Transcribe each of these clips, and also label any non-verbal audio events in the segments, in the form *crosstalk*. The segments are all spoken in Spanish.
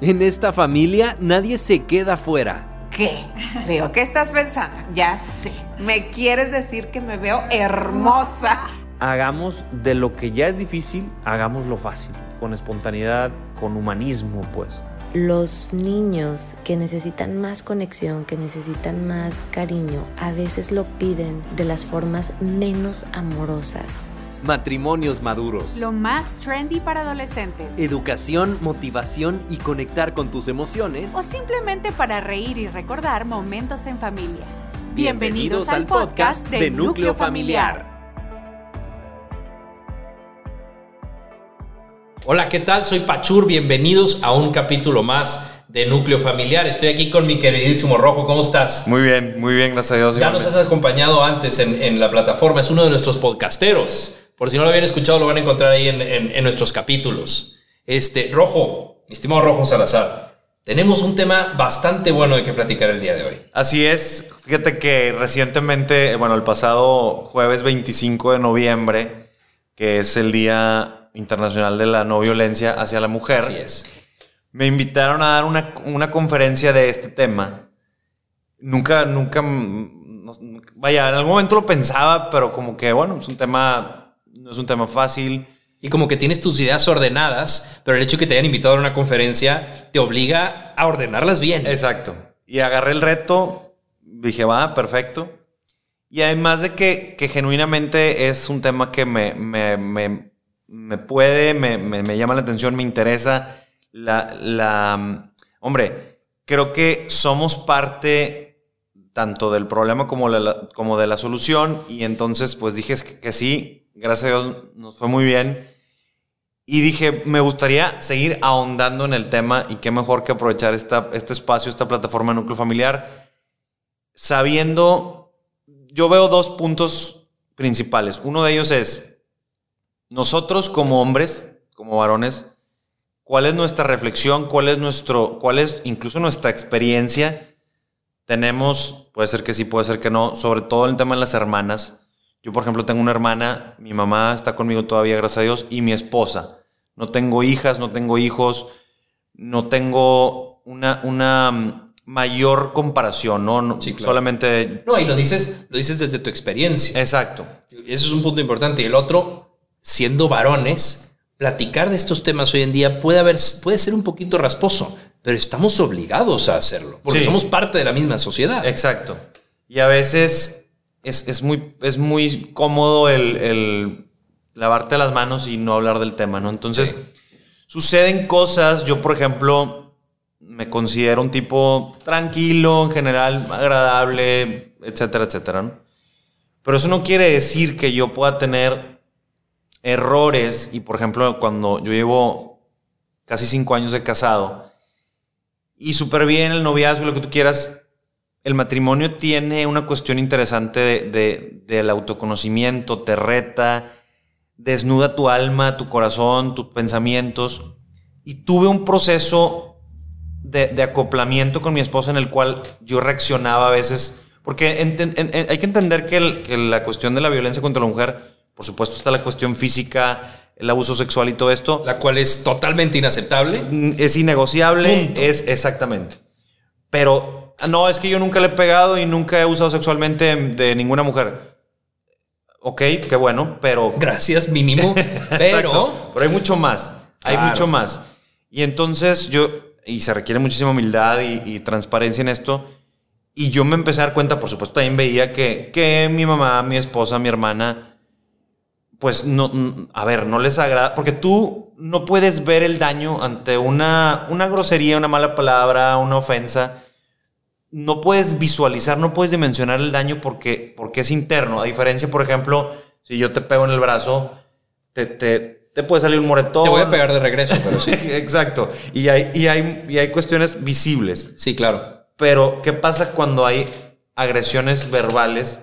En esta familia nadie se queda fuera. ¿Qué? Leo, ¿qué estás pensando? Ya sé. ¿Me quieres decir que me veo hermosa? Hagamos de lo que ya es difícil, hagámoslo fácil, con espontaneidad, con humanismo, pues. Los niños que necesitan más conexión, que necesitan más cariño, a veces lo piden de las formas menos amorosas. Matrimonios maduros. Lo más trendy para adolescentes. Educación, motivación y conectar con tus emociones. O simplemente para reír y recordar momentos en familia. Bienvenidos, al podcast de Núcleo Familiar. Hola, ¿qué tal? Soy Pachur. Bienvenidos a un capítulo más de Núcleo Familiar. Estoy aquí con mi queridísimo Rojo. ¿Cómo estás? Muy bien, muy bien, gracias a Dios. Ya nos has acompañado antes en, en la plataforma. Es uno de nuestros podcasteros. Por si no lo habían escuchado, lo van a encontrar ahí en, nuestros capítulos. Este, Rojo, mi estimado Rojo Salazar, tenemos un tema bastante bueno de que platicar el día de hoy. Así es. Fíjate que recientemente, bueno, el pasado jueves 25 de noviembre, que es el Día Internacional de la No Violencia hacia la Mujer. Así es. Me invitaron a dar una, una conferencia de este tema. Nunca, nunca, vaya, en algún momento lo pensaba, pero como que, bueno, es un tema no es un tema fácil. Y como que tienes tus ideas ordenadas, pero el hecho de que te hayan invitado a una conferencia te obliga a ordenarlas bien. Exacto. Y agarré el reto, dije, va, perfecto. Y además de que, genuinamente es un tema que me, me, puede, me, llama la atención, me interesa. La, la, hombre, creo que somos parte tanto del problema como, como de la solución. Y entonces, pues dije que sí, gracias a Dios nos fue muy bien. Y dije, me gustaría seguir ahondando en el tema y qué mejor que aprovechar esta, este espacio, esta plataforma de núcleo familiar, sabiendo, yo veo dos puntos principales. Uno de ellos es, nosotros como hombres, como varones, cuál es nuestra reflexión, cuál es nuestro, cuál es incluso nuestra experiencia. Tenemos, puede ser que sí, puede ser que no, sobre todo el tema de las hermanas yo, por ejemplo, tengo una hermana, mi mamá está conmigo todavía, gracias a Dios, y mi esposa. No tengo hijas, no tengo hijos, no tengo una, una mm, mayor comparación, ¿no? Solamente... No, y lo dices, lo dices desde tu experiencia. Exacto. Eso es un punto importante. Y el otro, siendo varones, platicar de estos temas hoy en día puede, haber, puede ser un poquito rasposo, pero estamos obligados a hacerlo, porque somos parte de la misma sociedad. Exacto. Y a veces es, muy, es muy cómodo el, lavarte las manos y no hablar del tema, ¿no? Entonces, suceden cosas. Yo, por ejemplo, me considero un tipo tranquilo, en general, agradable, etcétera, etcétera, ¿no? Pero eso no quiere decir que yo pueda tener errores. Y, por ejemplo, cuando yo llevo casi cinco años de casado y súper bien el noviazgo, lo que tú quieras, el matrimonio tiene una cuestión interesante de, del autoconocimiento, te reta, desnuda tu alma, tu corazón, tus pensamientos. Y tuve un proceso de, acoplamiento con mi esposa en el cual yo reaccionaba a veces, porque hay que entender que, que, la cuestión de la violencia contra la mujer, por supuesto está la cuestión física, el abuso sexual y todo esto. La cual es totalmente inaceptable. Es innegociable, es exactamente. Pero no, es que yo nunca le he pegado y nunca he usado sexualmente de ninguna mujer. Ok, qué bueno, pero... Gracias, mínimo. *laughs* pero... pero hay mucho más. Hay mucho más. Y entonces yo... Y se requiere muchísima humildad y, transparencia en esto. Y yo me empecé a dar cuenta, por supuesto, también veía que, que mi mamá, mi esposa, mi hermana, pues no, a ver, no les agrada, porque tú no puedes ver el daño ante una, una grosería, una mala palabra, una ofensa no puedes visualizar, no puedes dimensionar el daño porque, porque es interno. A diferencia, por ejemplo, si yo te pego en el brazo, te, te, puede salir un moretón. Te voy a pegar de regreso, pero sí. *laughs* Exacto. Y hay, y, hay, y hay cuestiones visibles. Sí, claro. Pero, ¿qué pasa cuando hay agresiones verbales?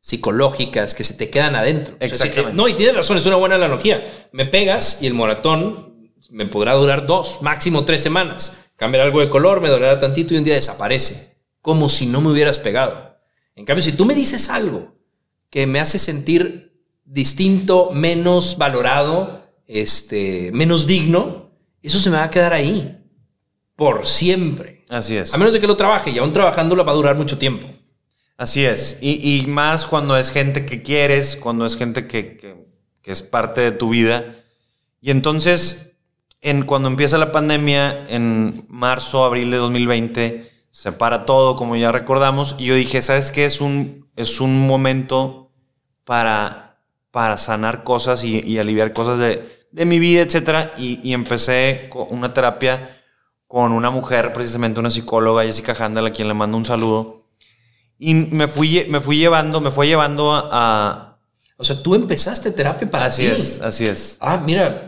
Psicológicas que se te quedan adentro. Exactamente. no, y tienes razón, es una buena analogía. Me pegas y el moratón me podrá durar dos, máximo tres semanas Cambiar algo de color, me dolerá tantito y un día desaparece. Como si no me hubieras pegado. En cambio, si tú me dices algo que me hace sentir distinto, menos valorado, este, menos digno, eso se me va a quedar ahí. por siempre. Así es. A menos de que lo trabaje y aún trabajándolo va a durar mucho tiempo. Así es. Y, y más cuando es gente que quieres, cuando es gente que, que- que es parte de tu vida. Y entonces, en, cuando empieza la pandemia, en marzo, abril de 2020, se para todo, como ya recordamos. Y yo dije, ¿sabes qué? Es un, es un momento para, para sanar cosas y, y aliviar cosas de, de mi vida, etc. Y, y empecé con una terapia con una mujer, precisamente una psicóloga, Jessica Handel, a quien le mando un saludo. Y me fui, me fui llevando, me fue llevando a... a- O sea, tú empezaste terapia para así ti. es, así es. Ah, mira,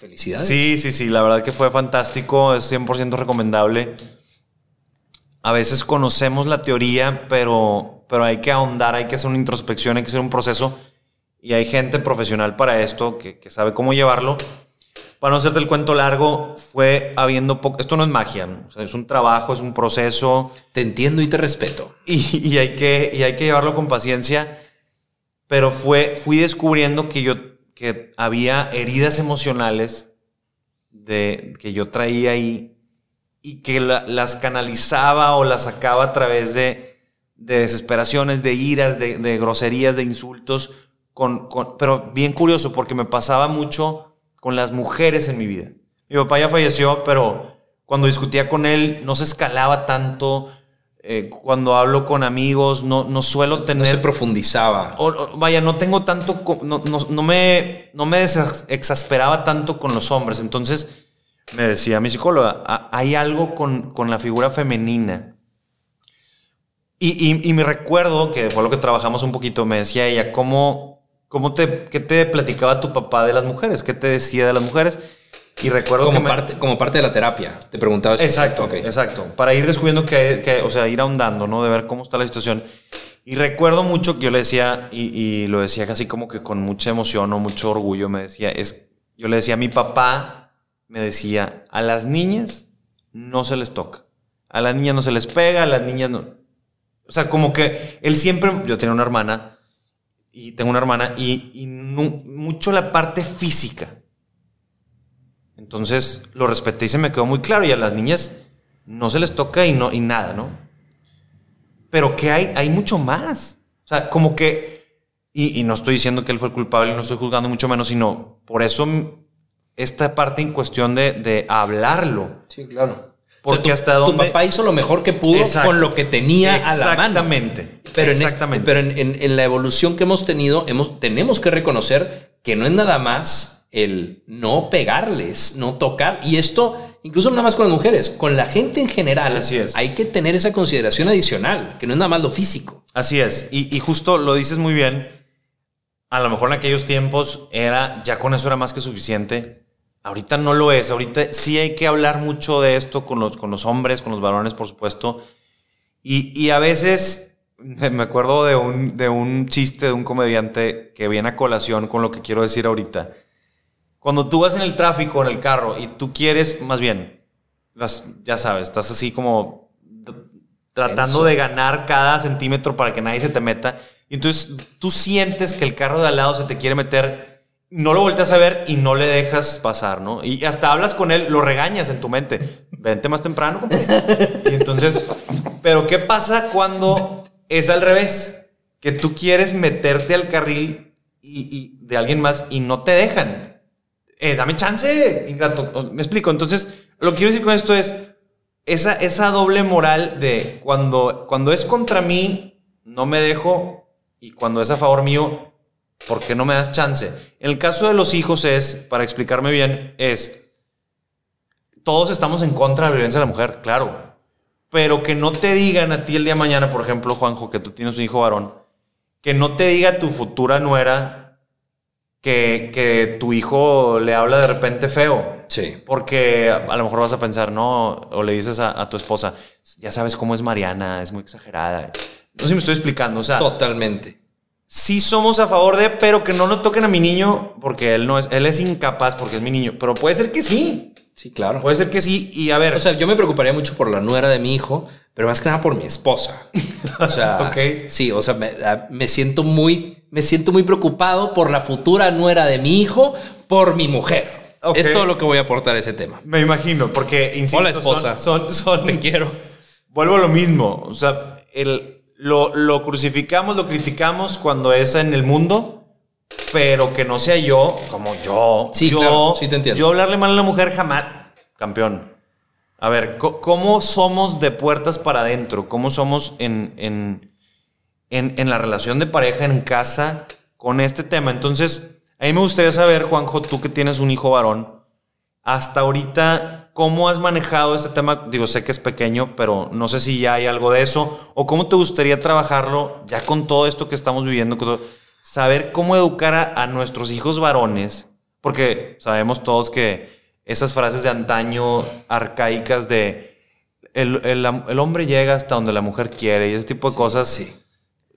felicidades. Sí, sí, sí, la verdad que fue fantástico, es 100% recomendable. A veces conocemos la teoría, pero, pero hay que ahondar, hay que hacer una introspección, hay que hacer un proceso. Y hay gente profesional para esto que, que sabe cómo llevarlo. Para no hacerte el cuento largo, fue habiendo poco... Esto no es magia, ¿no? O sea, es un trabajo, es un proceso. Te entiendo y te respeto. y, y hay que, y hay que llevarlo con paciencia. Pero fue, fui descubriendo que yo que había heridas emocionales de, que yo traía ahí y que la- las canalizaba o las sacaba a través de, de desesperaciones, de iras, de, de groserías, de insultos. Con, con- pero bien curioso porque me pasaba mucho con las mujeres en mi vida. Mi papá ya falleció, pero cuando discutía con él no se escalaba tanto. Eh, cuando hablo con amigos no, no suelo No tener... se profundizaba. O- o- vaya, no tengo tanto, no, no- no me, no me exasperaba tanto con los hombres. Entonces, me decía mi psicóloga, "Ha- hay algo con, con la figura femenina. Y, y- y me recuerdo, que fue lo que trabajamos un poquito, me decía ella, ¿cómo, cómo te, qué te platicaba tu papá de las mujeres? ¿Qué te decía de las mujeres? Y recuerdo Como que me- parte, como parte de la terapia. Te preguntaba eso. Exacto, exacto. Para ir descubriendo que, que, o sea, ir ahondando, ¿no? De ver cómo está la situación. Y recuerdo mucho que yo le decía, y, y lo decía casi como que con mucha emoción o mucho orgullo, me decía, es, yo le decía, mi papá me decía, a las niñas no se les toca. A las niñas no se les pega, a las niñas no. O sea, como que él siempre, yo tenía una hermana, y tengo una hermana, y, y nu- mucho la parte física. Entonces lo respeté y se me quedó muy claro. Y a las niñas no se les toca y, no, y nada, ¿no? Pero que hay, hay mucho más. O sea, como que. Y, y no estoy diciendo que él fue el culpable, no estoy juzgando mucho menos, sino por eso esta parte en cuestión de, de hablarlo. Sí, claro. Porque tu, hasta tu dónde- papá hizo lo mejor que pudo Exacto. con lo que tenía a la mano. Exactamente. Pero, en, este- Exactamente. pero en, en- en la evolución que hemos tenido, hemos, tenemos que reconocer que no es nada más el no pegarles, no tocar. Y esto, incluso nada más con las mujeres, con la gente en general, Así es. hay que tener esa consideración adicional, que no es nada más lo físico. Así es. Y, y justo lo dices muy bien. A lo mejor en aquellos tiempos era, ya con eso era más que suficiente. Ahorita no lo es. Ahorita sí hay que hablar mucho de esto con los, con los hombres, con los varones, por supuesto. Y, y a veces me me acuerdo de un, de un chiste de un comediante que viene a colación con lo que quiero decir ahorita. Cuando tú vas en el tráfico, en el carro, y tú quieres, más bien, las- ya sabes, estás así como tratando de ganar cada centímetro para que nadie se te meta. Y entonces tú sientes que el carro de al lado se te quiere meter, no lo volteas a ver y no le dejas pasar, ¿no? Y hasta hablas con él, lo regañas en tu mente. Vente más temprano, compadre. Y entonces, pero ¿qué pasa cuando es al revés? Que tú quieres meterte al carril y, y- de alguien más y no te dejan. Eh, dame chance, ingrato. Me explico. Entonces, lo que quiero decir con esto es esa, esa doble moral de cuando, cuando es contra mí, no me dejo, y cuando es a favor mío, ¿por qué no me das chance? En el caso de los hijos es, para explicarme bien, es, todos estamos en contra de la violencia de la mujer, claro, pero que no te digan a ti el día de mañana, por ejemplo, Juanjo, que tú tienes un hijo varón, que no te diga tu futura nuera que, que tu hijo le habla de repente feo. Sí. Porque a a lo mejor vas a pensar, no, o le dices a, a tu esposa, ya sabes cómo es Mariana, es muy exagerada. No sé si me estoy explicando, o sea, Totalmente. sí somos a favor de, pero que no lo toquen a mi niño, porque él no es, él es incapaz porque es mi niño, pero puede ser que sí, Sí, claro. puede ser que sí, y a ver, O sea, yo me preocuparía mucho por la nuera de mi hijo, pero más que nada por mi esposa. O sea, *laughs* Ok. sí, o sea, me, a- me siento muy, me siento muy preocupado por la futura nuera de mi hijo, por mi mujer. Es todo lo que voy a aportar a ese tema. Me imagino, porque insisto, Hola, esposa. Son, son, son- Te quiero. Vuelvo a lo mismo. O sea, el, lo, lo crucificamos, lo criticamos cuando es en el mundo, pero que no sea yo, como yo. Sí, yo, claro, sí te entiendo. Yo hablarle mal a la mujer jamás. Campeón. A ver, ¿cómo somos de puertas para adentro? ¿Cómo somos en, en, en, en la relación de pareja, en casa, con este tema? Entonces, a mí me gustaría saber, Juanjo, tú que tienes un hijo varón, hasta ahorita, ¿cómo has manejado este tema? Digo, sé que es pequeño, pero no sé si ya hay algo de eso. ¿O cómo te gustaría trabajarlo ya con todo esto que estamos viviendo? con todo- saber cómo educar a, a nuestros hijos varones. Porque sabemos todos que esas frases de antaño, arcaicas de el, el- el hombre llega hasta donde la mujer quiere y ese tipo de cosas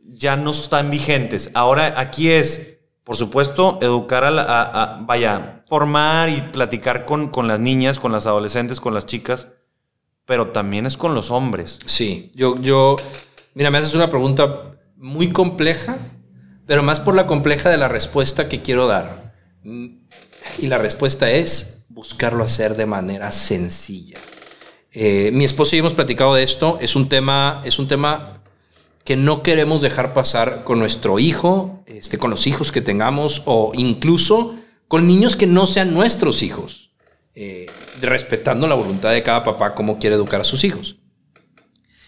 ya no están vigentes. Ahora aquí es, por supuesto, educar a, la, a- a- vaya, formar y platicar con, con las niñas, con las adolescentes, con las chicas, pero también es con los hombres. Sí, yo, yo, mira, me haces una pregunta muy compleja, pero más por la compleja de la respuesta que quiero dar. Y la respuesta es buscarlo hacer de manera sencilla. Eh, mi esposo y yo hemos platicado de esto. Es un tema, es un tema que no queremos dejar pasar con nuestro hijo, este, con los hijos que tengamos o incluso con niños que no sean nuestros hijos, eh, respetando la voluntad de cada papá cómo quiere educar a sus hijos.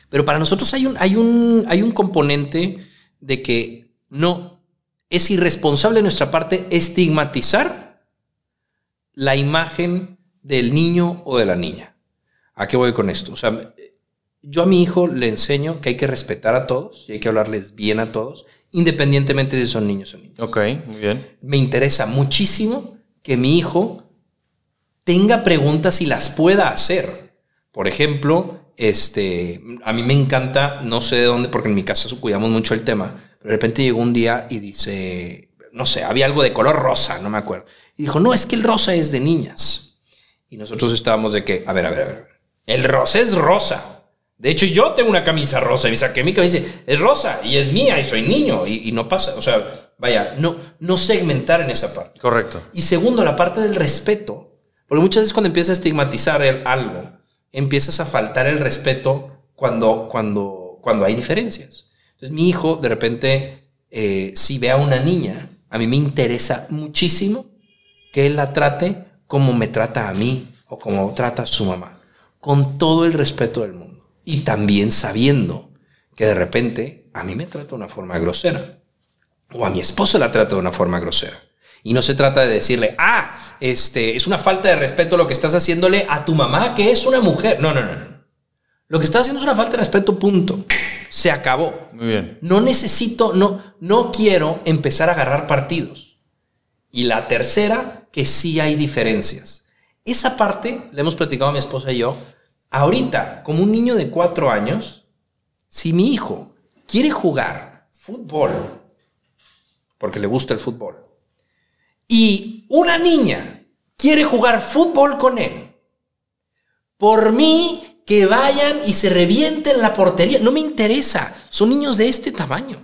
Pero para nosotros hay un, hay un, hay un componente de que no es irresponsable de nuestra parte estigmatizar la imagen del niño o de la niña. ¿A qué voy con esto? O sea, yo a mi hijo le enseño que hay que respetar a todos y hay que hablarles bien a todos, independientemente de si son niños o niñas. Ok, muy bien. Me interesa muchísimo que mi hijo tenga preguntas y las pueda hacer. Por ejemplo, este, a mí me encanta, no sé de dónde, porque en mi casa cuidamos mucho el tema, de repente llegó un día y dice, no sé, había algo de color rosa, no me acuerdo. Y dijo, no, es que el rosa es de niñas. Y nosotros estábamos de que, a ver, a ver, a ver, el rosa es rosa. De hecho, yo tengo una camisa rosa y me saqué mi camisa es rosa y es mía y soy niño y, y no pasa, o sea, vaya, no, no segmentar en esa parte. Correcto. Y segundo, la parte del respeto. Porque muchas veces cuando empiezas a estigmatizar el- algo, empiezas a faltar el respeto cuando, cuando, cuando hay diferencias. Entonces mi hijo de repente, eh, si ve a una niña, a mí me interesa muchísimo que él la trate como me trata a mí o como trata a su mamá. Con todo el respeto del mundo. Y también sabiendo que de repente a mí me trata de una forma grosera o a mi esposa la trata de una forma grosera. Y no se trata de decirle, ah, este, es una falta de respeto lo que estás haciéndole a tu mamá, que es una mujer. No, no, no, no. Lo que estás haciendo es una falta de respeto, punto. Se acabó. Muy bien. No necesito, no, no quiero empezar a agarrar partidos. Y la tercera, que sí hay diferencias. Esa parte, le hemos platicado a mi esposa y yo, ahorita, como un niño de cuatro años, si mi hijo quiere jugar fútbol, porque le gusta el fútbol, y una niña quiere jugar fútbol con él, por mí que vayan y se revienten la portería, no me interesa, son niños de este tamaño,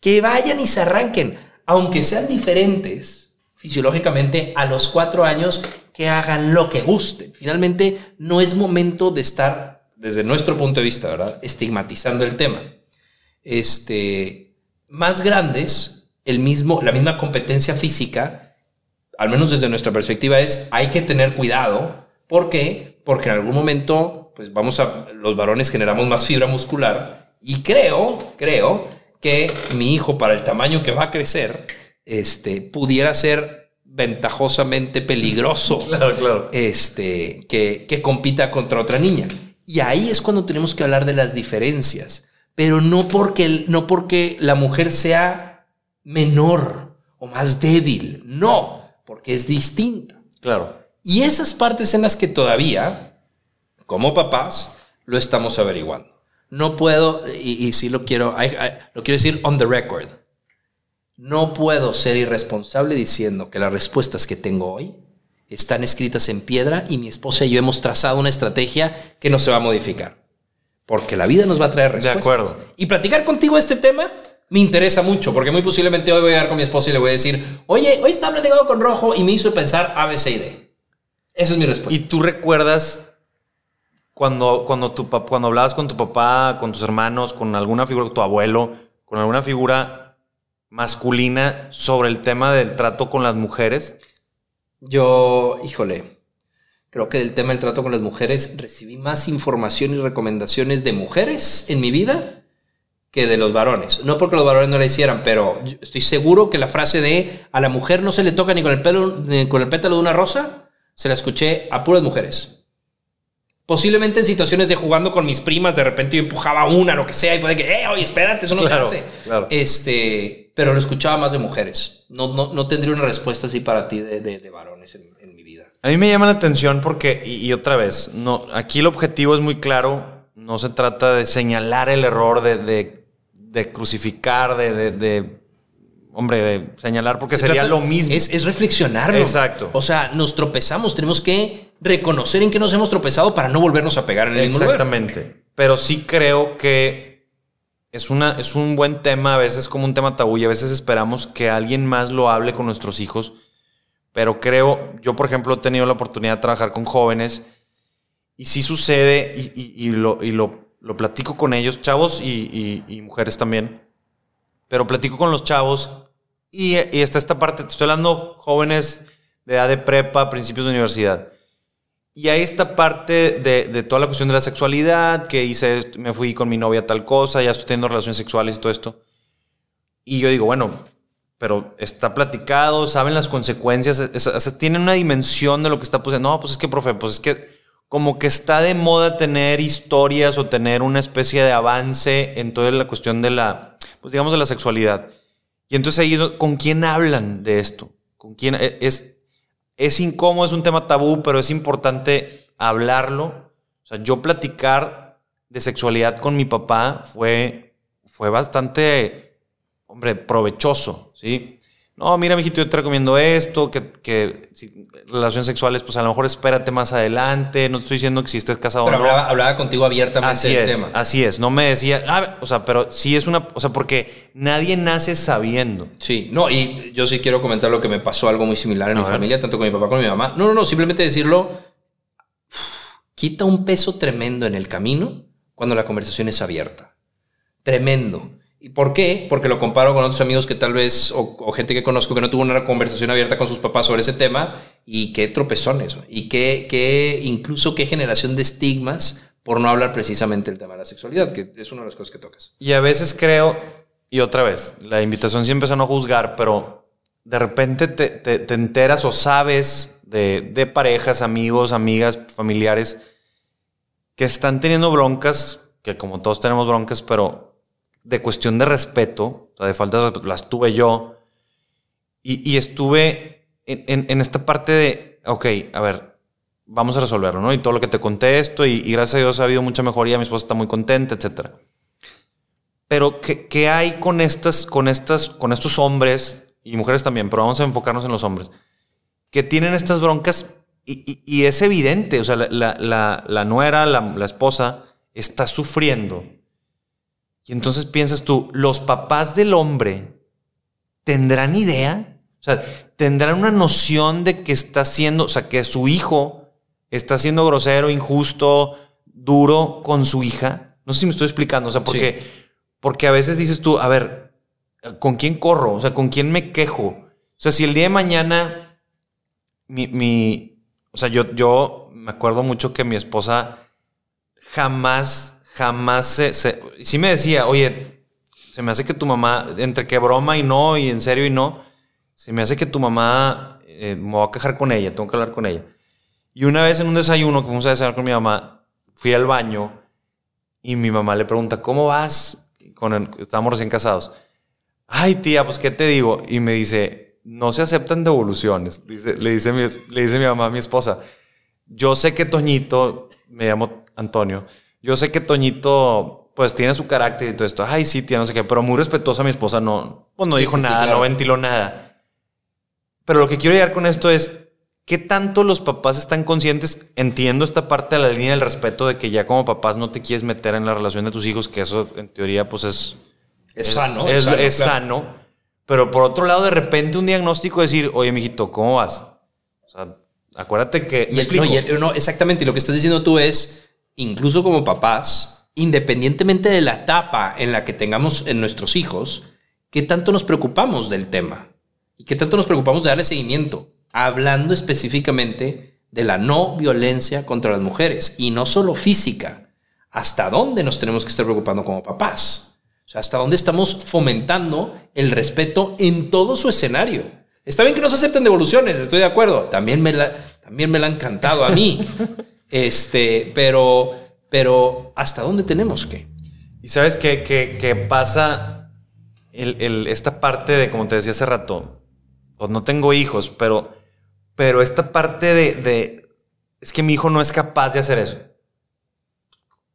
que vayan y se arranquen, aunque sean diferentes fisiológicamente a los cuatro años, que hagan lo que gusten. Finalmente, no es momento de estar, desde nuestro punto de vista, ¿verdad? Estigmatizando el tema. Este, más grandes, el mismo, la misma competencia física, al menos desde nuestra perspectiva, es hay que tener cuidado. ¿Por qué? Porque en algún momento, pues vamos a, los varones generamos más fibra muscular y creo, creo que mi hijo, para el tamaño que va a crecer, este, pudiera ser ventajosamente peligroso *laughs* Claro, claro. este, que, que compita contra otra niña. Y ahí es cuando tenemos que hablar de las diferencias, pero no porque, no porque la mujer sea menor o más débil, no, porque es distinta. Claro. Y esas partes en las que todavía, como papás, lo estamos averiguando. No puedo, y, y sí lo quiero, I- I- lo quiero decir on the record. No puedo ser irresponsable diciendo que las respuestas que tengo hoy están escritas en piedra y mi esposa y yo hemos trazado una estrategia que no se va a modificar. Porque la vida nos va a traer De respuestas. acuerdo. Y platicar contigo este tema me interesa mucho, porque muy posiblemente hoy voy a llegar con mi esposa y le voy a decir, oye, hoy estaba platicando con Rojo y me hizo pensar A, B, C y D. Esa es mi respuesta. ¿Y tú recuerdas cuando, cuando, tu, cuando hablabas con tu papá, con tus hermanos, con alguna figura, tu abuelo, con alguna figura masculina sobre el tema del trato con las mujeres? Yo, híjole, creo que del tema del trato con las mujeres recibí más información y recomendaciones de mujeres en mi vida que de los varones. No porque los varones no la hicieran, pero estoy seguro que la frase de a la mujer no se le toca ni con el pelo ni con el pétalo de una rosa, se la escuché a puras mujeres. Posiblemente en situaciones de jugando con mis primas, de repente yo empujaba una, lo que sea, y fue de que, eh, oye, espérate, eso no Claro, se hace. claro. Este, pero lo escuchaba más de mujeres. No, no, no tendría una respuesta así para ti de, de- de varones en, en mi vida. A mí me llama la atención porque, y, y otra vez, no, aquí el objetivo es muy claro. No se trata de señalar el error, de, de- de crucificar, de, de- de- hombre, de señalar porque Se sería trata- lo mismo. Es, es reflexionarlo. Exacto. O sea, nos tropezamos, tenemos que reconocer en qué nos hemos tropezado para no volvernos a pegar en el mismo lugar. Exactamente. Pero sí creo que es, una, es un buen tema, a veces como un tema tabú y a veces esperamos que alguien más lo hable con nuestros hijos. Pero creo, yo por ejemplo he tenido la oportunidad de trabajar con jóvenes y sí sucede y, y- y lo, y lo, lo platico con ellos, chavos y, y- y mujeres también. Pero platico con los chavos y, y está esta parte, te estoy hablando jóvenes de edad de prepa, principios de universidad. Y hay esta parte de, de toda la cuestión de la sexualidad, que hice, me fui con mi novia tal cosa, ya estoy teniendo relaciones sexuales y todo esto. Y yo digo, bueno, pero está platicado, saben las consecuencias, es- sea, tienen una dimensión de lo que está pasando. No, pues es que, profe, pues es que como que está de moda tener historias o tener una especie de avance en toda la cuestión de la, pues digamos, de la sexualidad. Y entonces ahí, ¿con quién hablan de esto? ¿Con quién? E- Es, es incómodo, es un tema tabú, pero es importante hablarlo. O sea, yo platicar de sexualidad con mi papá fue, fue bastante, hombre, provechoso, ¿sí? No, mira, mijito, yo te recomiendo esto, que, que si relaciones sexuales, pues a lo mejor espérate más adelante. No te estoy diciendo que si estés casado Pero o no. hablaba, hablaba contigo abiertamente Así del es, tema. así es. No me decía, "Ah, o sea, pero sí es una, o sea, porque nadie nace sabiendo. Sí, no, y yo sí quiero comentar lo que me pasó algo muy similar en A mi ver. familia, tanto con mi papá como con mi mamá. No, no, no, simplemente decirlo, quita un peso tremendo en el camino cuando la conversación es abierta. Tremendo. ¿Y por qué? Porque lo comparo con otros amigos que tal vez, o, gente que conozco que no tuvo una conversación abierta con sus papás sobre ese tema, y qué tropezones, y qué, qué incluso qué generación de estigmas por no hablar precisamente del tema de la sexualidad, que es una de las cosas que tocas. Y a veces creo, y otra vez, la invitación siempre es a no juzgar, pero de repente te, te- te enteras o sabes de, de parejas, amigos, amigas, familiares que están teniendo broncas, que como todos tenemos broncas, pero de cuestión de respeto, o sea, de falta de respeto, las tuve yo. Y, y estuve en, en- esta parte de, ok, a ver, vamos a resolverlo, ¿no? Y todo lo que te contesto, y, y gracias a Dios ha habido mucha mejoría, mi esposa está muy contenta, etcétera. Pero, ¿qué, qué hay con estas, con estas, con estos hombres y mujeres también? Pero vamos a enfocarnos en los hombres que tienen estas broncas y, y- es evidente, o sea, la, la- la- la nuera, la esposa, está sufriendo. Y entonces piensas tú, los papás del hombre tendrán idea, o sea, tendrán una noción de que está siendo, o sea, que su hijo está siendo grosero, injusto, duro con su hija. No sé si me estoy explicando, o sea, porque, porque a veces dices tú, a ver, ¿con quién corro? O sea, ¿con quién me quejo? O sea, si el día de mañana mi, mi- o sea, yo, yo me acuerdo mucho que mi esposa jamás, jamás se, se- sí me decía, oye, se me hace que tu mamá, entre que broma y no, y en serio y no, se me hace que tu mamá, eh, me voy a quejar con ella, tengo que hablar con ella. Y una vez en un desayuno, que fuimos a desayunar con mi mamá, fui al baño y mi mamá le pregunta, ¿cómo vas? Con el- estábamos recién casados. Ay, tía, pues, ¿qué te digo? Y me dice, no se aceptan devoluciones. Dice, le, dice mi, le dice mi mamá a mi esposa. Yo sé que Toñito, me llamo Antonio, yo sé que Toñito, pues, tiene su carácter y todo esto. Ay, sí, tía, no sé qué. Pero muy respetuosa mi esposa, no, pues, no dijo sí, sí, nada, claro. no ventiló nada. Pero lo que quiero llegar con esto es, ¿qué tanto los papás están conscientes? Entiendo esta parte de la línea del respeto de que ya como papás no te quieres meter en la relación de tus hijos, que eso en teoría, pues, es, Es sano. es, es claro. sano. Pero por otro lado, de repente un diagnóstico decir, oye, mijito, ¿cómo vas? O sea, Acuérdate que... Y ¿me el- no, explico? y el- no, exactamente. Y lo que estás diciendo tú es, incluso como papás, independientemente de la etapa en la que tengamos en nuestros hijos, ¿qué tanto nos preocupamos del tema? ¿Y qué tanto nos preocupamos de darle seguimiento? Hablando específicamente de la no violencia contra las mujeres. Y no solo física. ¿Hasta dónde nos tenemos que estar preocupando como papás? O sea, ¿hasta dónde estamos fomentando el respeto en todo su escenario? Está bien que no se acepten devoluciones, estoy de acuerdo. También me también me la han cantado a mí. *laughs* este, pero, pero ¿hasta dónde tenemos que? Y sabes qué- qué pasa el- el- esta parte de, como te decía hace rato, pues no tengo hijos, pero, pero esta parte de, de- es que mi hijo no es capaz de hacer eso.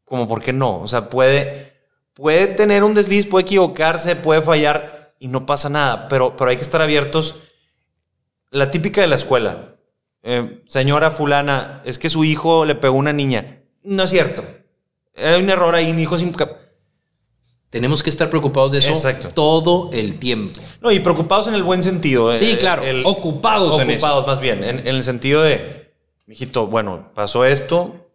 Como, ¿por qué no? O sea, puede, puede tener un desliz, puede equivocarse, puede fallar y no pasa nada, pero, pero hay que estar abiertos. La típica de la escuela. Eh, señora fulana, es que su hijo le pegó a una niña. No es cierto. Hay un error ahí, mi hijo es incapaz. Tenemos que estar preocupados de eso Exacto. todo el tiempo. No, y preocupados en el buen sentido. Sí, eh, claro, ocupados en eso. Ocupados, más bien. En, en el sentido de, mijito, bueno, pasó esto.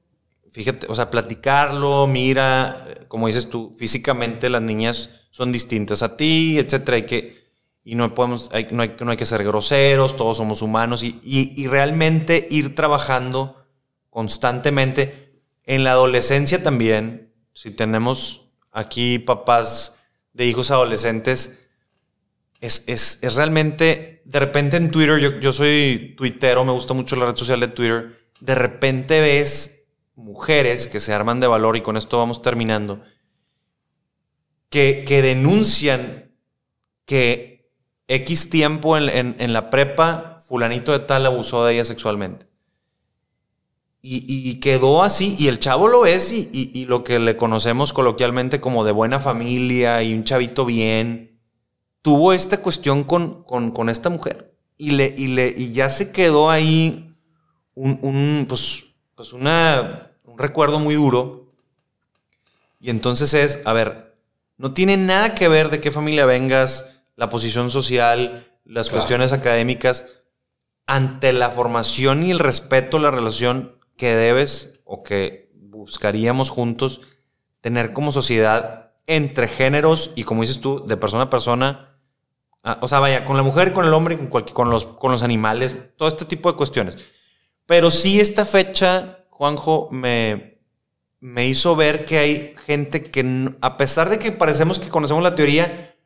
Fíjate, o sea, platicarlo, mira, eh, como dices tú, físicamente las niñas son distintas a ti, etcétera. Hay que, y no podemos, hay- no, hay, no hay que ser groseros, todos somos humanos. Y, y- y realmente ir trabajando constantemente. En la adolescencia también, si tenemos aquí papás de hijos adolescentes, es, es- es realmente, de repente en Twitter, yo, yo soy tuitero, me gusta mucho la red social de Twitter, de repente ves mujeres que se arman de valor, y con esto vamos terminando, que, que denuncian que X tiempo en, en- la prepa, fulanito de tal abusó de ella sexualmente. Y, y quedó así, y el chavo lo es, y, y- y lo que le conocemos coloquialmente como de buena familia y un chavito bien, tuvo esta cuestión con, con- con esta mujer. Y, le, y, le, y ya se quedó ahí un, un, pues, pues una, un recuerdo muy duro. Y entonces es, a ver, no tiene nada que ver de qué familia vengas, la posición social, las Claro. cuestiones académicas, ante la formación y el respeto, la relación que debes o que buscaríamos juntos tener como sociedad entre géneros y como dices tú, de persona a persona. Ah, O sea, vaya, con la mujer, con el hombre, con, cualquier- con, los, con los animales, todo este tipo de cuestiones. Pero sí esta fecha, Juanjo, me, me hizo ver que hay gente que, a pesar de que parecemos que conocemos la teoría,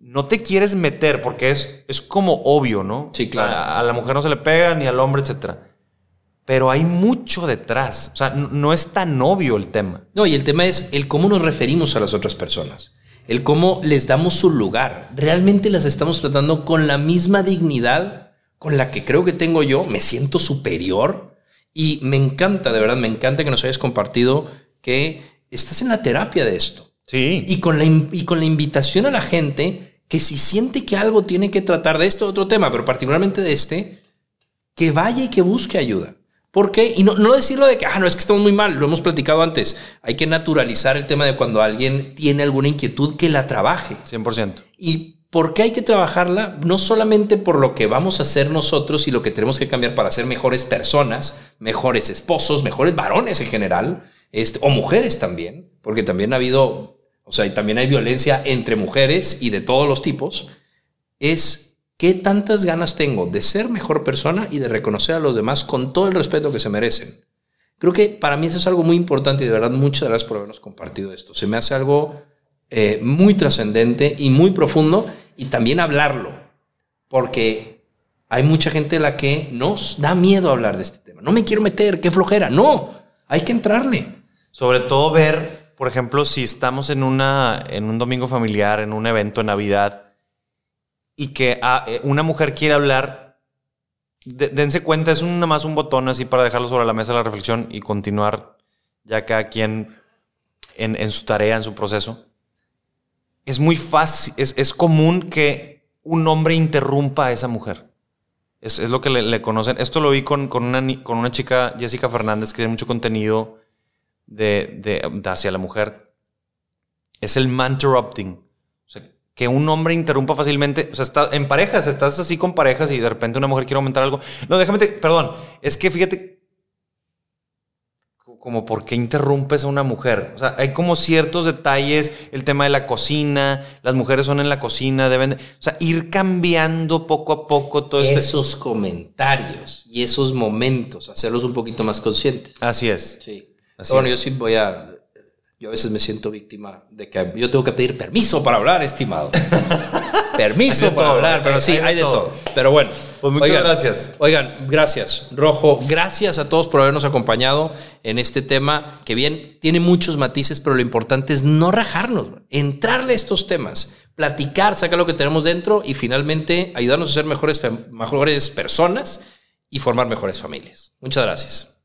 no te quieres meter porque es, es como obvio, ¿no? Sí, claro. A, a la mujer no se le pega, ni al hombre, etcétera. Pero hay mucho detrás. O sea, no es tan obvio el tema. No, y el tema es el cómo nos referimos a las otras personas, el cómo les damos su lugar. ¿Realmente las estamos tratando con la misma dignidad con la que creo que tengo yo? ¿Me siento superior? Y me encanta, de verdad, me encanta que nos hayas compartido que estás en la terapia de esto. Sí. Y con la, y con la invitación a la gente que si siente que algo tiene que tratar de este otro tema, pero particularmente de este, que vaya y que busque ayuda. ¿Por qué? Y no, no decirlo de que, ah, no, es que estamos muy mal, lo hemos platicado antes. Hay que naturalizar el tema de cuando alguien tiene alguna inquietud que la trabaje. 100%. ¿Y por qué hay que trabajarla? No solamente por lo que vamos a hacer nosotros y lo que tenemos que cambiar para ser mejores personas, mejores esposos, mejores varones en general, este, o mujeres también, porque también ha habido, o sea, y también hay violencia entre mujeres y de todos los tipos, es qué tantas ganas tengo de ser mejor persona y de reconocer a los demás con todo el respeto que se merecen. Creo que para mí eso es algo muy importante y de verdad muchas gracias por habernos compartido esto. Se me hace algo eh, muy trascendente y muy profundo y también hablarlo, porque hay mucha gente a la que nos da miedo hablar de este tema. No me quiero meter, qué flojera. No, hay que entrarle. Sobre todo ver, por ejemplo, si estamos en, una, en un domingo familiar, en un evento de Navidad, y que ah, eh, una mujer quiere hablar, de- dense cuenta, es nada más un botón así para dejarlo sobre la mesa la reflexión y continuar ya cada quien en, en su tarea, en su proceso. Es muy fácil, es, es común que un hombre interrumpa a esa mujer. Es, es lo que le, le conocen. Esto lo vi con, con, una, con una chica, Jessica Fernández, que tiene mucho contenido de, de- de hacia la mujer. Es el manterrupting. O sea, que un hombre interrumpa fácilmente. O sea, está en parejas, estás así con parejas y de repente una mujer quiere aumentar algo. No, déjame, te- perdón, es que fíjate como por qué interrumpes a una mujer. O sea, hay como ciertos detalles, el tema de la cocina, las mujeres son en la cocina, deben, de- o sea, ir cambiando poco a poco todo este. Esos comentarios y esos momentos, hacerlos un poquito más conscientes. Así es. Sí. Así bueno, es. yo sí voy a. Yo a veces me siento víctima de que yo tengo que pedir permiso para hablar, estimado. *laughs* permiso para todo, hablar, pero sí, hay de hay de todo. todo. Pero bueno. Pues muchas gracias. Oigan, gracias. Rojo, gracias a todos por habernos acompañado en este tema que bien tiene muchos matices, pero lo importante es no rajarnos, entrarle a estos temas, platicar, sacar lo que tenemos dentro y finalmente ayudarnos a ser mejores, mejores personas y formar mejores familias. Muchas gracias.